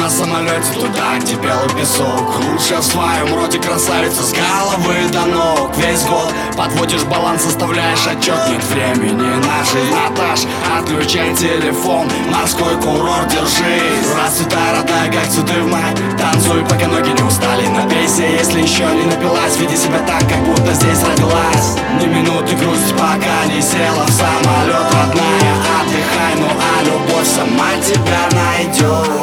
На самолете туда, где белый песок. Лучше в своем роде красавица с головы до ног. Весь год подводишь баланс, составляешь отчет. Нет времени на жизнь, Наташ, отключай телефон. Морской курорт, держись. Расцветай, родная, как цветы в май Танцуй, пока ноги не устали. Напейся, если еще не напилась Веди себя так, как будто здесь родилась. Ни минуты грусти, пока не села в самолет Родная, отдыхай, ну а любовь сама тебя найдет